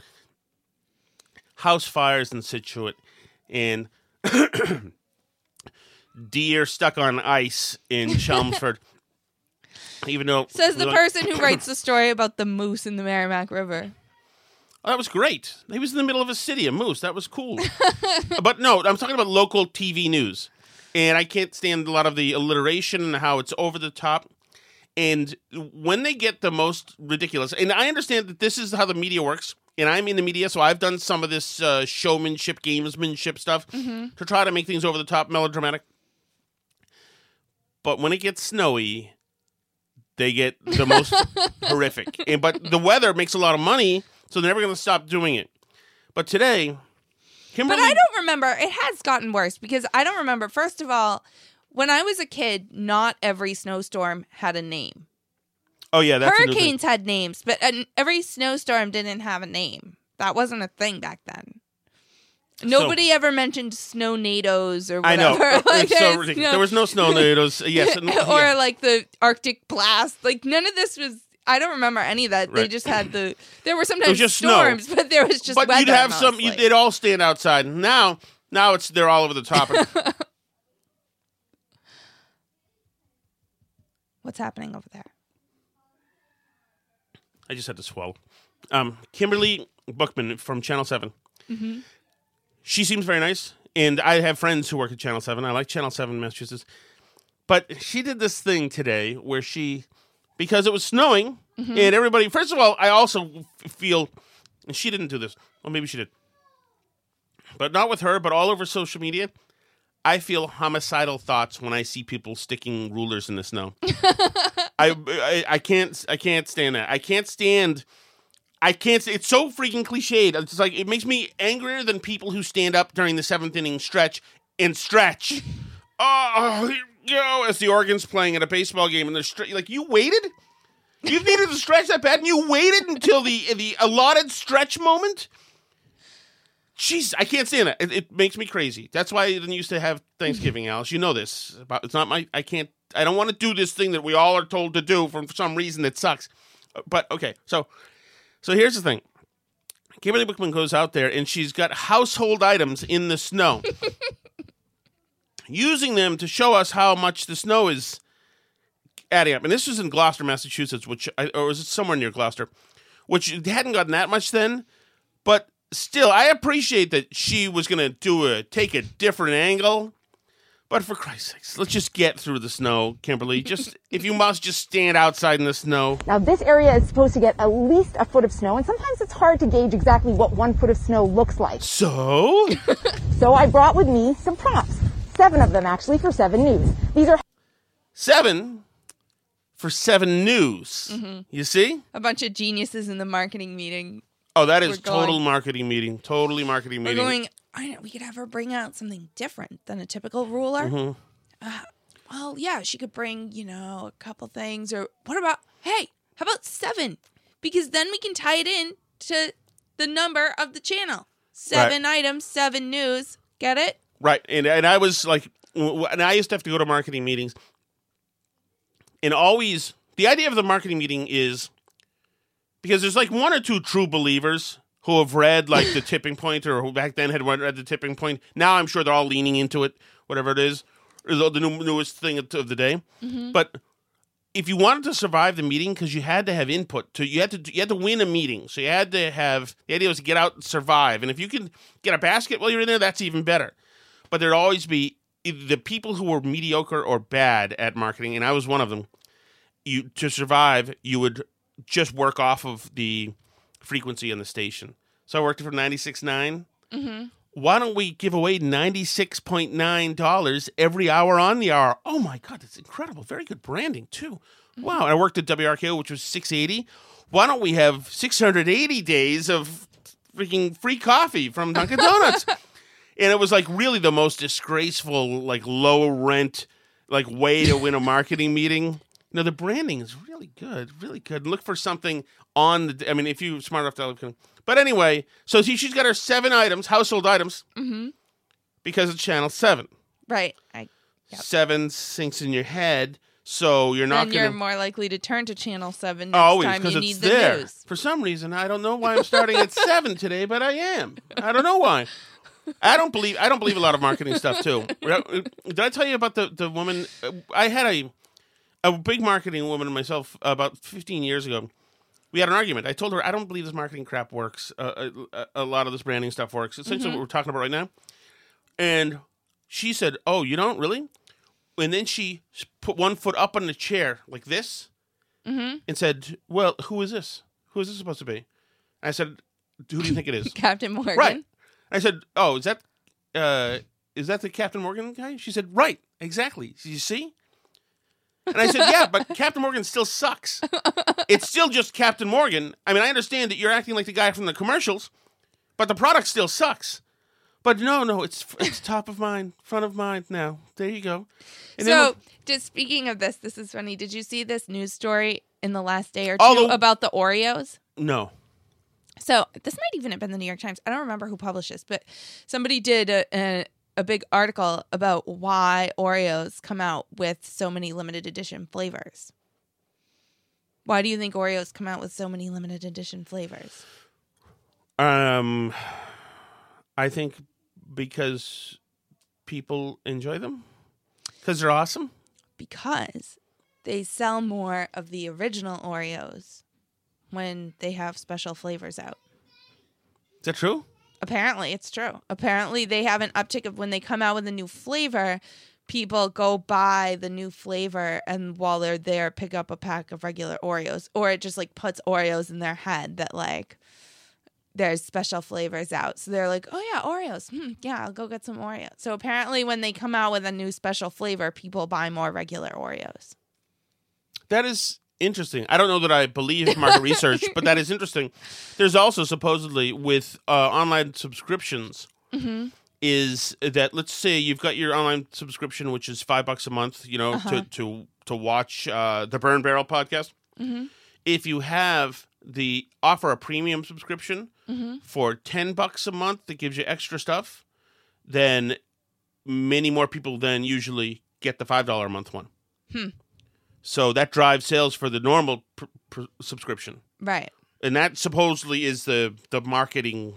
House fires in Scituate, and deer stuck on ice in Chelmsford. Even though Says the person who writes the story about the moose in the Merrimack River. Oh, that was great. He was in the middle of a city, a moose. That was cool. but no, I'm talking about local TV news. And I can't stand a lot of the alliteration and how it's over the top. And when they get the most ridiculous, and I understand that this is how the media works, and I'm in the media, so I've done some of this uh, showmanship, gamesmanship stuff Mhm. to try to make things over the top, melodramatic. But when it gets snowy, they get the most horrific. And but the weather makes a lot of money, so they're never going to stop doing it. But today, Kimberly, But I don't remember. It has gotten worse because I don't remember. First of all, when I was a kid, not every snowstorm had a name. oh yeah, that's a new thing. Hurricanes had names, but uh, every snowstorm didn't have a name. That wasn't a thing back then. Nobody ever mentioned snow nados or whatever. I know. Like, so no- There was no snow nados. Yes, and- or yeah. like the Arctic blast. Like none of this was. I don't remember any of that. They just had the. There were sometimes just storms, snow. but there was just but weather. you'd have some. mostly. You, they'd all stand outside. Now, now it's they're all over the top. What's happening over there? I just had to swallow. Um, Kimberly Bookman from Channel Seven. Mm-hmm. She seems very nice, and I have friends who work at Channel Seven. I like Channel Seven, Massachusetts. But she did this thing today where she, because it was snowing, Mhm. and everybody. First of all, I also feel, and she didn't do this. Well, maybe she did, but not with her. But all over social media, I feel homicidal thoughts when I see people sticking rulers in the snow. I, I I can't I can't stand that. I can't stand. I can't. st- It's so freaking cliched. It's like it makes me angrier than people who stand up during the seventh inning stretch and stretch. oh, oh here we go! As the organ's playing at a baseball game, and they're like, you waited. You needed to stretch that bad, and you waited until the the allotted stretch moment. Jeez, I can't stand it. it. It makes me crazy. That's why I didn't used to have Thanksgiving, Alice. You know this. It's not my. I can't. I don't want to do this thing that we all are told to do for some reason that sucks. But okay, so so here's the thing. Kimberly Bookman goes out there and she's got household items in the snow, using them to show us how much the snow is adding up. And this was in Gloucester, Massachusetts, which I- or was it somewhere near Gloucester, which hadn't gotten that much then, but still, I appreciate that she was going to do a take a different angle. But for Christ's sakes, let's just get through the snow, Kimberly. Just if you must, just stand outside in the snow. Now, this area is supposed to get at least a foot of snow, and sometimes it's hard to gauge exactly what one foot of snow looks like. So? so I brought with me some props. Seven of them, actually, for 7 News. These are Seven for seven news. Mhm. You see? A bunch of geniuses in the marketing meeting. Oh, that is We're going- total marketing meeting. Totally marketing meeting. We're meeting. going. I know we could have her bring out something different than a typical ruler. Mhm. Well, yeah, she could bring, you know, a couple things. Or what about, hey, how about seven? Because then we can tie it in to the number of the channel. Seven items, seven news. Get it? Right, and and I was like, and I used to have to go to marketing meetings, and always the idea of the marketing meeting is because there's like one or two true believers who have read like the tipping point, or who back then had read the tipping point. Now I'm sure they're all leaning into it, whatever it is, the new, newest thing of the day. Mm-hmm. Mhm. But if you wanted to survive the meeting, because you had to have input, to you had to you had to win a meeting, so you had to have the idea was to get out and survive. And if you can get a basket while you're in there, that's even better. But there'd always be the people who were mediocre or bad at marketing, and I was one of them. You to survive, you would just work off of the frequency on the station. So I worked it for 96.9. Mm-hmm. Why don't we give away $96.9 every hour on the hour? Oh my God, that's incredible. Very good branding, too. Wow. And I worked at WRKO, which was 680. Why don't we have 680 days of freaking free coffee from Dunkin' Donuts? and it was like really the most disgraceful, like low rent, like way to win a marketing meeting. You know, the branding is really good, really good. Look for something on the. I mean, if you're smart enough to look. But anyway, so she, she's got her seven items, household items, Mm-hmm. because it's channel seven. Right. I, Seven sinks in your head, so you're not then going you're more likely to turn to channel seven next Always time you it's need the there. news. For some reason, I don't know why I'm starting at seven today, but I am. I don't know why. I don't believe. I don't believe a lot of marketing stuff too. Did I tell you about the the woman? uh, I had a a big marketing woman and myself about 15 years ago. We had an argument. I told her I don't believe this marketing crap works. Uh, a, a lot of this branding stuff works. Essentially, Mhm. what we're talking about right now. And she said, "Oh, you don't really?" And then she put one foot up on the chair like this Mm-hmm. and said, "Well, who is this? Who is this supposed to be?" I said, "Who do you think it is?" Captain Morgan. Right. I said, "Oh, is that uh, is that the Captain Morgan guy?" She said, "Right, exactly. You see." And I said, "Yeah, but Captain Morgan still sucks. It's still just Captain Morgan. I mean, I understand that you're acting like the guy from the commercials, but the product still sucks." But no, no, it's it's top of mind, front of mind now. There you go. And so, just speaking of this, this is funny. Did you see this news story in the last day or two about the Oreos? no. So this might even have been the New York Times. I don't remember who published this, but somebody did a, a, a big article about why Oreos come out with so many limited edition flavors. Why do you think Oreos come out with so many limited edition flavors? Um, I think because people enjoy them because they're awesome. Because they sell more of the original Oreos when they have special flavors out. Is that true? Apparently, it's true. Apparently, they have an uptick of when they come out with a new flavor, people go buy the new flavor and while they're there, pick up a pack of regular Oreos. Or it just like puts Oreos in their head that like there's special flavors out. So they're like, oh yeah, Oreos. Hmm, yeah, I'll go get some Oreos. So apparently, when they come out with a new special flavor, people buy more regular Oreos. That is interesting. I don't know that I believe market research, but that is interesting. There's also supposedly with uh, online subscriptions Mm-hmm. is that let's say you've got your online subscription, which is five bucks a month, you know, Uh-huh. to to to watch uh, the Burn Barrel podcast. Mm-hmm. If you have the offer a premium subscription Mhm. for ten bucks a month that gives you extra stuff, then many more people than usually get the five dollar a month one. Hmm. So that drives sales for the normal pr- pr- subscription, Right. and that supposedly is the the marketing.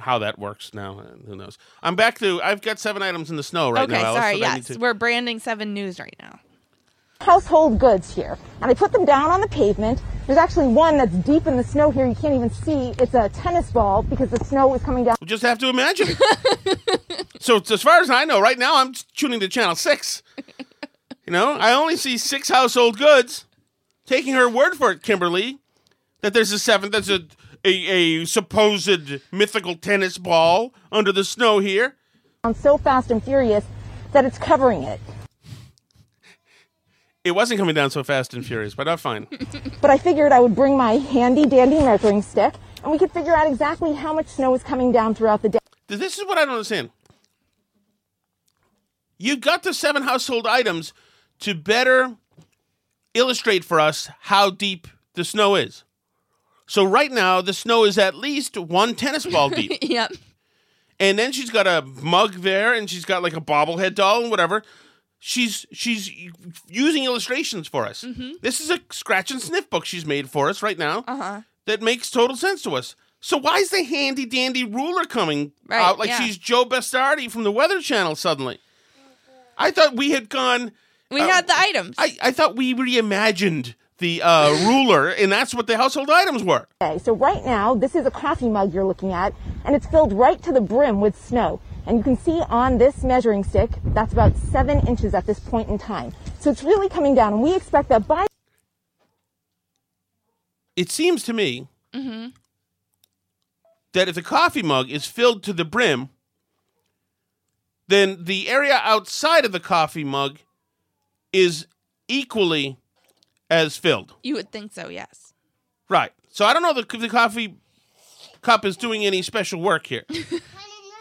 How that works now, uh, who knows? I'm back to. I've got seven items in the snow right okay, now. Alice, sorry. that I Yes, to- we're branding Seven News right now. household goods here. And I put them down on the pavement. There's actually one that's deep in the snow here. You can't even see. It's a tennis ball because the snow is coming down. We just have to imagine. so, as far as I know, right now I'm tuning to channel six. You know, I only see six household goods. Taking her word for it, Kimberly, that there's a seventh. that's a a, a supposed mythical tennis ball under the snow here. I'm so fast and furious that it's covering it. It wasn't coming down so fast and furious, but I'm fine. But I figured I would bring my handy dandy measuring stick and we could figure out exactly how much snow is coming down throughout the day. This is what I don't understand. You got the seven household items to better illustrate for us how deep the snow is. So right now the snow is at least one tennis ball deep. yep. And then she's got a mug there and she's got like a bobblehead doll and whatever. She's she's using illustrations for us. Mm-hmm. This is a scratch and sniff book she's made for us right now Uh huh. that makes total sense to us. So why is the handy dandy ruler coming Right, out like yeah. she's Joe Bastardi from the Weather Channel suddenly? I thought we had gone We had the items. I, I thought we reimagined the uh, ruler, and that's what the household items were. Okay, so right now, this is a coffee mug you're looking at, and it's filled right to the brim with snow. And you can see on this measuring stick, that's about seven inches at this point in time. So it's really coming down, and we expect that by. It seems to me Mm-hmm. that if the coffee mug is filled to the brim, then the area outside of the coffee mug is equally as filled. You would think so, yes. Right. So I don't know if the coffee cup is doing any special work here. it's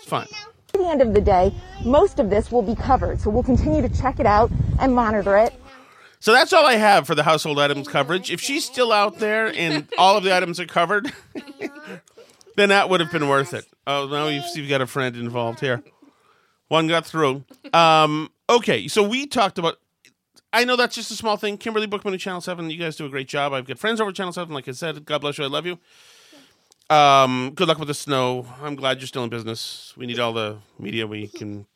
fine. At the end of the day, most of this will be covered. So we'll continue to check it out and monitor it. So that's all I have for the household items coverage. If she's still out there and all of the items are covered, then that would have been worth it. Oh, now you've, you've got a friend involved here. One got through. Um, okay, so we talked about. I know that's just a small thing. Kimberly Bookman at Channel 7, you guys do a great job. I've got friends over Channel 7, like I said. God bless you. I love you. Um, good luck with the snow. I'm glad you're still in business. We need all the media we can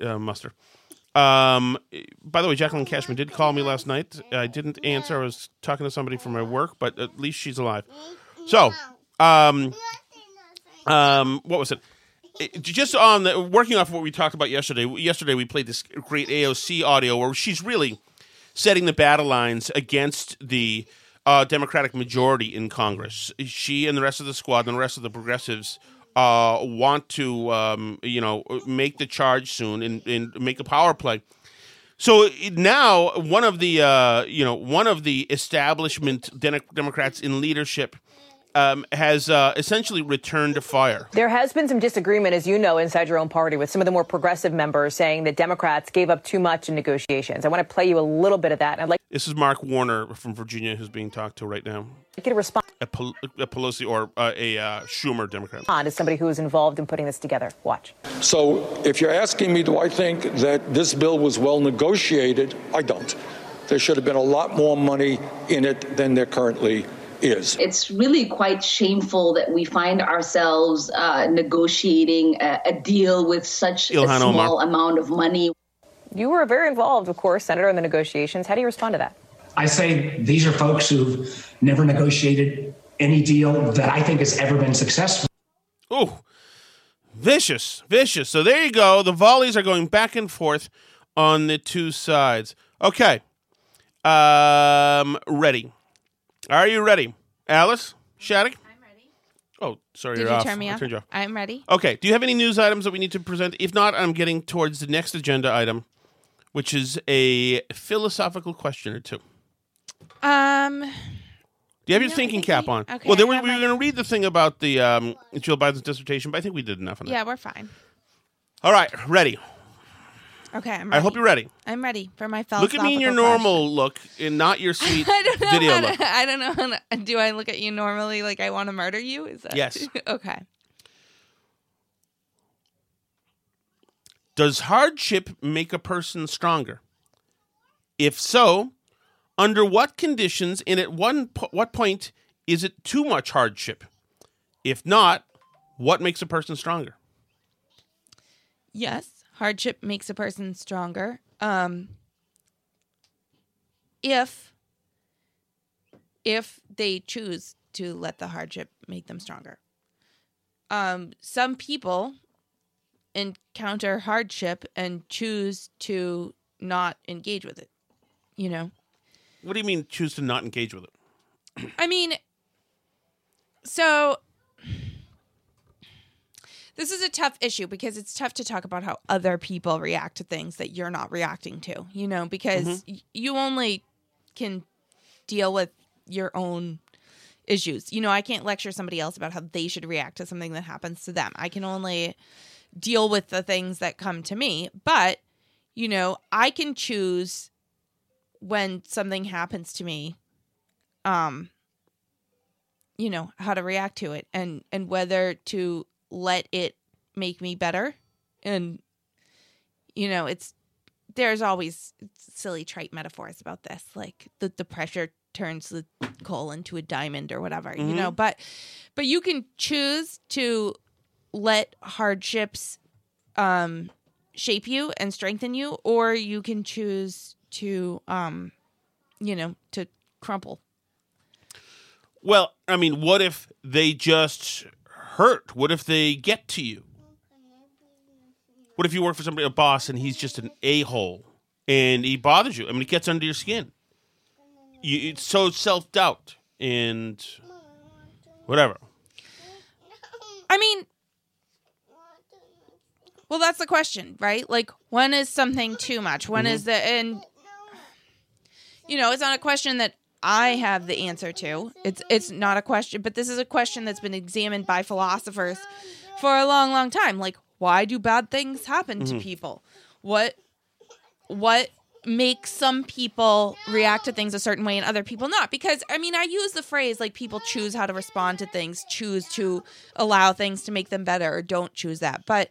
uh, muster. Um, by the way, Jacqueline Cashman did call me last night. I didn't answer. I was talking to somebody from my work, but at least she's alive. So, um, um, what was it? Just on the working off what we talked about yesterday. Yesterday we played this great AOC audio where she's really setting the battle lines against the uh, Democratic majority in Congress. She and the rest of the squad and the rest of the progressives uh, want to, um, you know, make the charge soon and, and make a power play. So now, one of the, uh, you know, one of the establishment Demo- Democrats in leadership um, has uh, essentially returned to fire. There has been some disagreement, as you know, inside your own party with some of the more progressive members saying that Democrats gave up too much in negotiations. I want to play you a little bit of that. I'd like This is Mark Warner from Virginia who's being talked to right now. get a response A, Pel- a Pelosi or uh, a uh, Schumer Democrat. Is somebody who was involved in putting this together. Watch. So if you're asking me, do I think that this bill was well negotiated? I don't. There should have been a lot more money in it than there currently is. It's really quite shameful that we find ourselves uh, negotiating a, a deal with such Ilhan a small Omar. amount of money. You were very involved, of course, Senator, in the negotiations. How do you respond to that? I say these are folks who've never negotiated any deal that I think has ever been successful. Oh, vicious, vicious. So there you go. The volleys are going back and forth on the two sides. Okay. Um, ready. Are you ready? Alice? Shattuck? I'm ready. Oh, sorry, Did you're you off. turn me I off? turned you off. I'm ready. Okay. Do you have any news items that we need to present? If not, I'm getting towards the next agenda item, which is a philosophical question or two. Um, Do you have your thinking cap on? okay, well, there I were, have we were my- going to read the thing about the um, Jill Biden's dissertation, but I think we did enough on that. yeah, we're fine. All right, ready. Okay, I'm I hope you're ready. I'm ready for my felt. Look at me in your question. normal look and not your sweet I don't know. video to- look. I don't know. To, do I look at you normally like I want to murder you? Is that Yes. okay. Does hardship make a person stronger? If so, under what conditions and at one po- what point is it too much hardship? If not, what makes a person stronger? Yes, hardship makes a person stronger. Um, if if they choose to let the hardship make them stronger. Um, some people encounter hardship and choose to not engage with it. You know, What do you mean choose to not engage with it? I mean, so this is a tough issue because it's tough to talk about how other people react to things that you're not reacting to, you know, because Mhm. y- you only can deal with your own issues. You know, I can't lecture somebody else about how they should react to something that happens to them. I can only deal with the things that come to me, but you know, I can choose when something happens to me um you know how to react to it and and whether to let it make me better and you know it's there's always silly trite metaphors about this like the, the pressure turns the coal into a diamond or whatever you know Mhm. but but you can choose to let hardships um shape you and strengthen you, or you can choose to, um, you know, to crumple. Well, I mean, what if they just hurt? What if they get to you? What if you work for somebody, a boss, and he's just an a hole and he bothers you? I mean, it gets under your skin. You, it's so self doubt and whatever. I mean, well, that's the question, right? Like, when is something too much? When is the and you know, it's not a question that I have the answer to. It's it's not a question, but this is a question that's been examined by philosophers for a long, long time. Like, why do bad things happen to Mhm. people? What what makes some people react to things a certain way and other people not? Because I mean, I use the phrase like people choose how to respond to things, choose to allow things to make them better, or don't choose that. But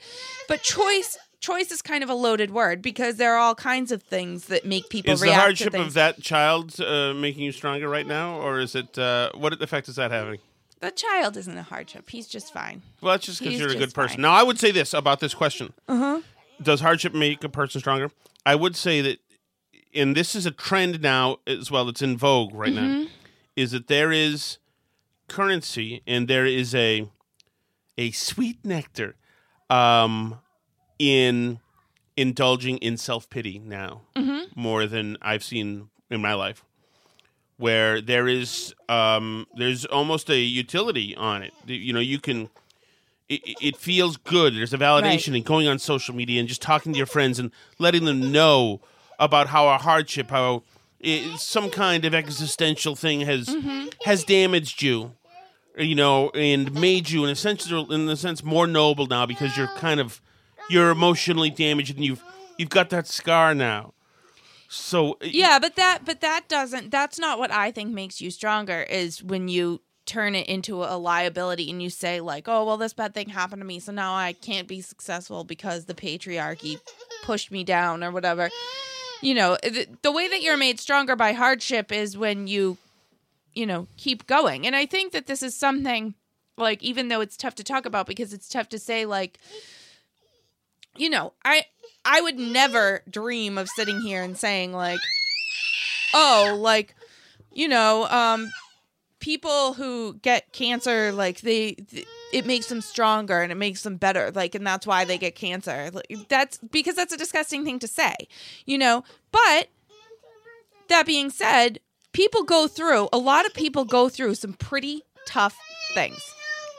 but choice choice is kind of a loaded word because there are all kinds of things that make people Is the hardship of that child uh, making you stronger right now, or is it uh, what effect is that having? the child isn't a hardship. He's just fine. Well, that's just because you're a good person. fine. Now, I would say this about this question: Uh-huh. Does hardship make a person stronger? I would say that, and this is a trend now as well. It's in vogue right now. Mhm. Is that there is currency and there is a a sweet nectar um, in indulging in self pity now Mhm. more than I've seen in my life. Where there is um, there's almost a utility on it. You know, you can it, it feels good. There's a validation Right. in going on social media and just talking to your friends and letting them know about how a hardship, how it, some kind of existential thing has Mhm. has damaged you, you know, and made you in a sense, in a sense, more noble now because you're kind of you're emotionally damaged and you've you've got that scar now. So Yeah, but that but that doesn't that's not what I think makes you stronger is when you turn it into a liability and you say like, "Oh, well this bad thing happened to me, so now I can't be successful because the patriarchy pushed me down or whatever." You know, the, the way that you're made stronger by hardship is when you you know, keep going. And I think that this is something like even though it's tough to talk about because it's tough to say like you know, I I would never dream of sitting here and saying like oh, like you know, um people who get cancer like they th- it makes them stronger and it makes them better like and that's why they get cancer. Like, that's because that's a disgusting thing to say. You know, but that being said, people go through a lot of people go through some pretty tough things.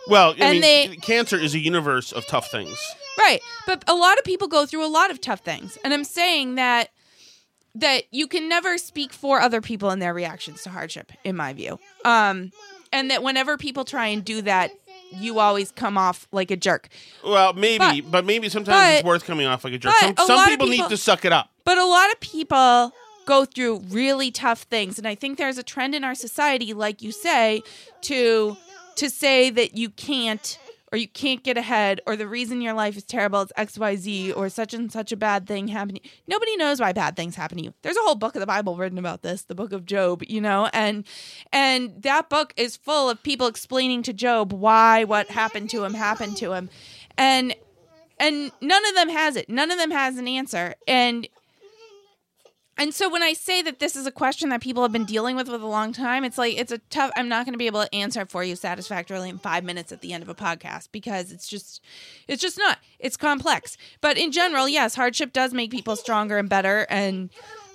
well, I And mean, they- cancer is a universe of tough things. Right. But a lot of people go through a lot of tough things. And I'm saying that that you can never speak for other people and their reactions to hardship in my view. Um and that whenever people try and do that, you always come off like a jerk. Well, maybe, but, maybe sometimes it's worth coming off like a jerk. Some, a some people, people- need to suck it up. But a lot of people go through really tough things and I think there's a trend in our society like you say to to say that you can't or you can't get ahead or the reason your life is terrible is XYZ or such and such a bad thing happening. Nobody knows why bad things happen to you. There's a whole book of the Bible written about this, the book of Job, you know, and and that book is full of people explaining to Job why what happened to him happened to him. And and none of them has it. None of them has an answer. And and so when I say that this is a question that people have been dealing with for a long time, it's like it's a tough. I'm not going to be able to answer it for you satisfactorily in five minutes at the end of a podcast because it's just, it's just not. It's complex. But in general, yes, hardship does make people stronger and better, and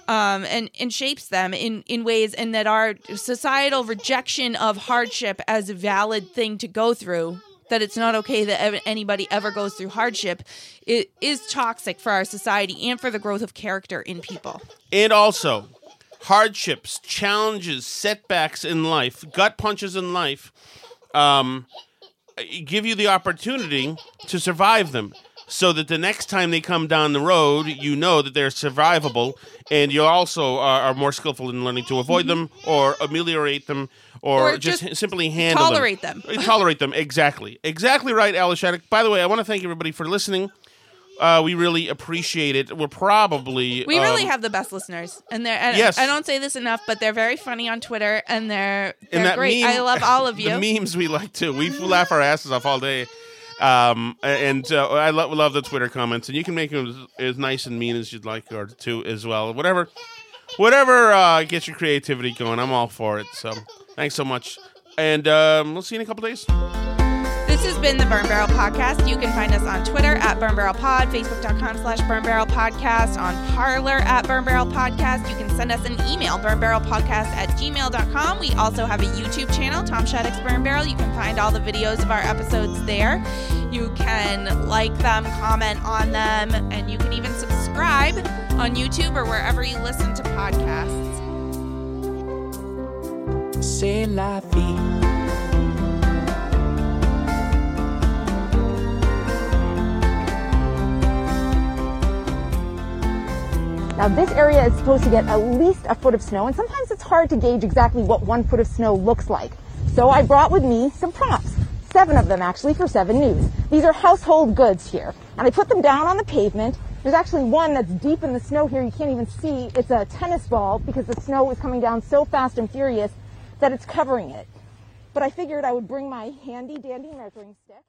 um and and shapes them in in ways, and that our societal rejection of hardship as a valid thing to go through that it's not okay that anybody ever goes through hardship it is toxic for our society and for the growth of character in people. And also, hardships, challenges, setbacks in life, gut punches in life, um, give you the opportunity to survive them. So that the next time they come down the road, you know that they're survivable, and you also are, are more skillful in learning to avoid them or ameliorate them or, Or just, just simply handle tolerate them. them. tolerate them, exactly. Exactly right, Alice Shattuck. By the way, I want to thank everybody for listening. Uh, we really appreciate it. We're probably We really um, have the best listeners, and they're. And Yes. I don't say this enough, but they're very funny on Twitter, and they're they're and great. meme- I love all of you. The memes we like too. We laugh our asses off all day. Um, and uh, I lo- love the Twitter comments, and you can make them as, as nice and mean as you'd like, or to as well. Whatever, whatever uh, gets your creativity going, I'm all for it. So thanks so much, and um, we'll see you in a couple days. This has been the Burn Barrel Podcast. You can find us on Twitter at Burn Barrel Pod, Facebook.com slash Burn Barrel Podcast, on Parler at Burn Barrel Podcast. You can send us an email, Burn Barrel Podcast at gmail.com. We also have a YouTube channel, Tom Shattuck's Burn Barrel. You can find all the videos of our episodes there. You can like them, comment on them, and you can even subscribe on YouTube or wherever you listen to podcasts. C'est la vie. Now this area is supposed to get at least a foot of snow, and sometimes it's hard to gauge exactly what one foot of snow looks like. So I brought with me some props. Seven of them actually for 7 News. These are household goods here. And I put them down on the pavement. There's actually one that's deep in the snow here. You can't even see. It's a tennis ball because the snow is coming down so fast and furious that it's covering it. But I figured I would bring my handy dandy measuring stick.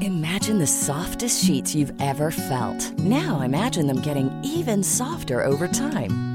Imagine the softest sheets you've ever felt. Now imagine them getting even softer over time.